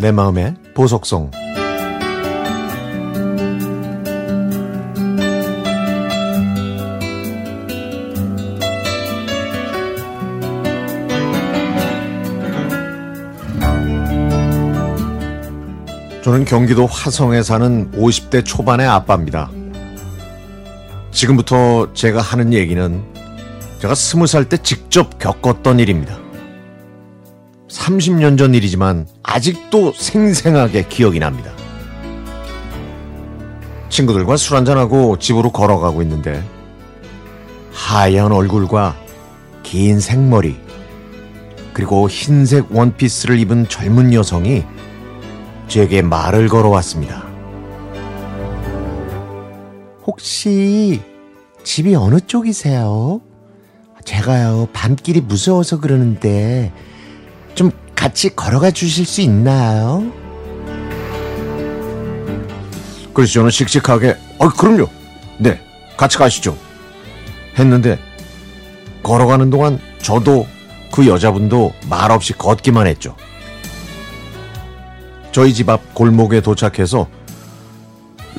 내 마음의 보석송 저는 경기도 화성에 사는 50대 초반의 아빠입니다. 지금부터 제가 하는 얘기는 제가 20살 때 직접 겪었던 일입니다. 30년 전 일이지만 아직도 생생하게 기억이 납니다. 친구들과 술 한잔하고 집으로 걸어가고 있는데 하얀 얼굴과 긴 생머리 그리고 흰색 원피스를 입은 젊은 여성이 제게 말을 걸어왔습니다. 혹시 집이 어느 쪽이세요? 제가요, 밤길이 무서워서 그러는데 좀 같이 걸어가 주실 수 있나요? 그래서 저는 씩씩하게, 어, 그럼요. 네, 같이 가시죠. 했는데, 걸어가는 동안 저도 그 여자분도 말없이 걷기만 했죠. 저희 집 앞 골목에 도착해서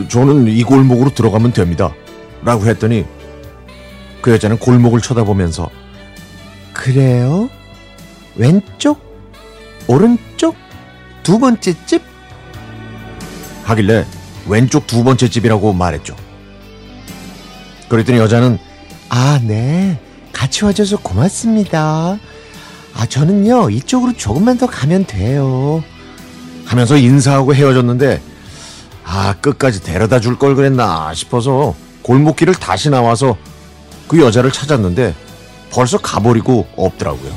저는 이 골목으로 들어가면 됩니다. 라고 했더니 그 여자는 골목을 쳐다보면서 그래요? 왼쪽? 오른쪽? 두 번째 집? 하길래 왼쪽 두 번째 집이라고 말했죠. 그랬더니 여자는 아, 네. 같이 와줘서 고맙습니다. 아, 저는요, 이쪽으로 조금만 더 가면 돼요. 하면서 인사하고 헤어졌는데 아 끝까지 데려다 줄 걸 그랬나 싶어서 골목길을 다시 나와서 그 여자를 찾았는데 벌써 가버리고 없더라고요.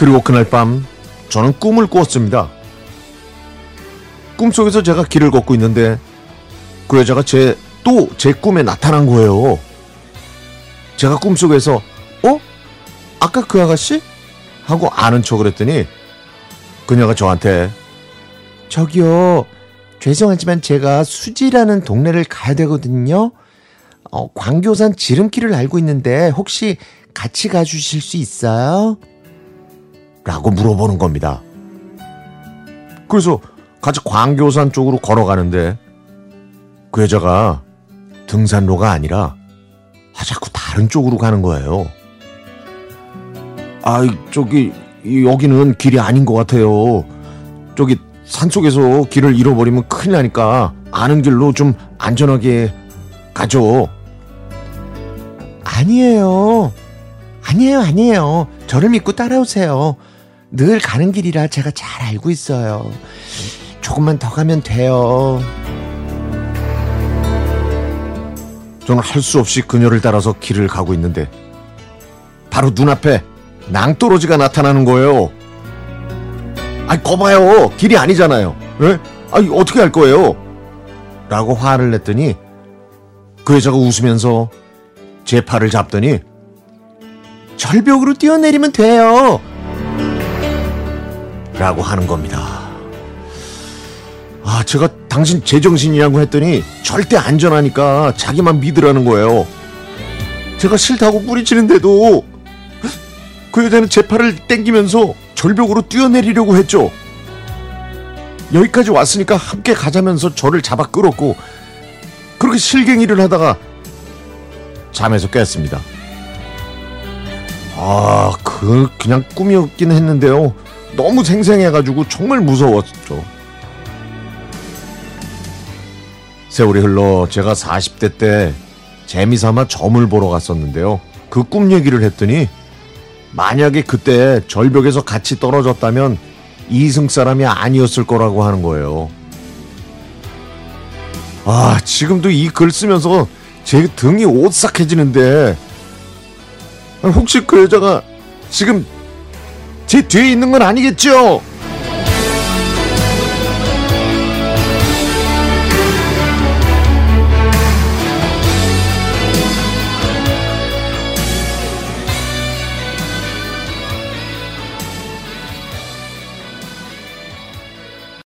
그리고 그날 밤 저는 꿈을 꾸었습니다. 꿈속에서 제가 길을 걷고 있는데 그 여자가 제또제 꿈에 나타난 거예요. 제가 꿈속에서 어? 아까 그 아가씨? 하고 아는 척을 했더니 그녀가 저한테 저기요 죄송하지만 제가 수지라는 동네를 가야 되거든요. 어, 광교산 지름길을 알고 있는데 혹시 같이 가주실 수 있어요? 라고 물어보는 겁니다. 그래서 같이 광교산 쪽으로 걸어가는데 그 여자가 등산로가 아니라 아, 자꾸 다른 쪽으로 가는 거예요. 아, 저기 여기는 길이 아닌 것 같아요. 저기 산속에서 길을 잃어버리면 큰일 나니까 아는 길로 좀 안전하게 가죠. 아니에요. 아니에요, 아니에요. 저를 믿고 따라오세요. 늘 가는 길이라 제가 잘 알고 있어요. 조금만 더 가면 돼요. 저는 할 수 없이 그녀를 따라서 길을 가고 있는데 바로 눈앞에 낭떠러지가 나타나는 거예요. 아이, 거봐요. 길이 아니잖아요. 예? 아이, 어떻게 할 거예요? 라고 화를 냈더니 그 여자가 웃으면서 제 팔을 잡더니 절벽으로 뛰어내리면 돼요. 라고 하는 겁니다. 아, 제가 당신 제정신이라고 했더니 절대 안전하니까 자기만 믿으라는 거예요. 제가 싫다고 뿌리치는데도 그 여자는 제 팔을 땡기면서 절벽으로 뛰어내리려고 했죠. 여기까지 왔으니까 함께 가자면서 저를 잡아 끌었고 그렇게 실갱이를 하다가 잠에서 깼습니다. 아, 그 그냥 꿈이었긴 했는데요. 너무 생생해가지고 정말 무서웠죠. 세월이 흘러 제가 40대 때 재미삼아 점을 보러 갔었는데요. 그 꿈 얘기를 했더니 만약에 그때 절벽에서 같이 떨어졌다면 이승 사람이 아니었을 거라고 하는 거예요. 아, 지금도 이 글 쓰면서 제 등이 오싹해지는데 혹시 그 여자가 지금 제 뒤에 있는 건 아니겠죠?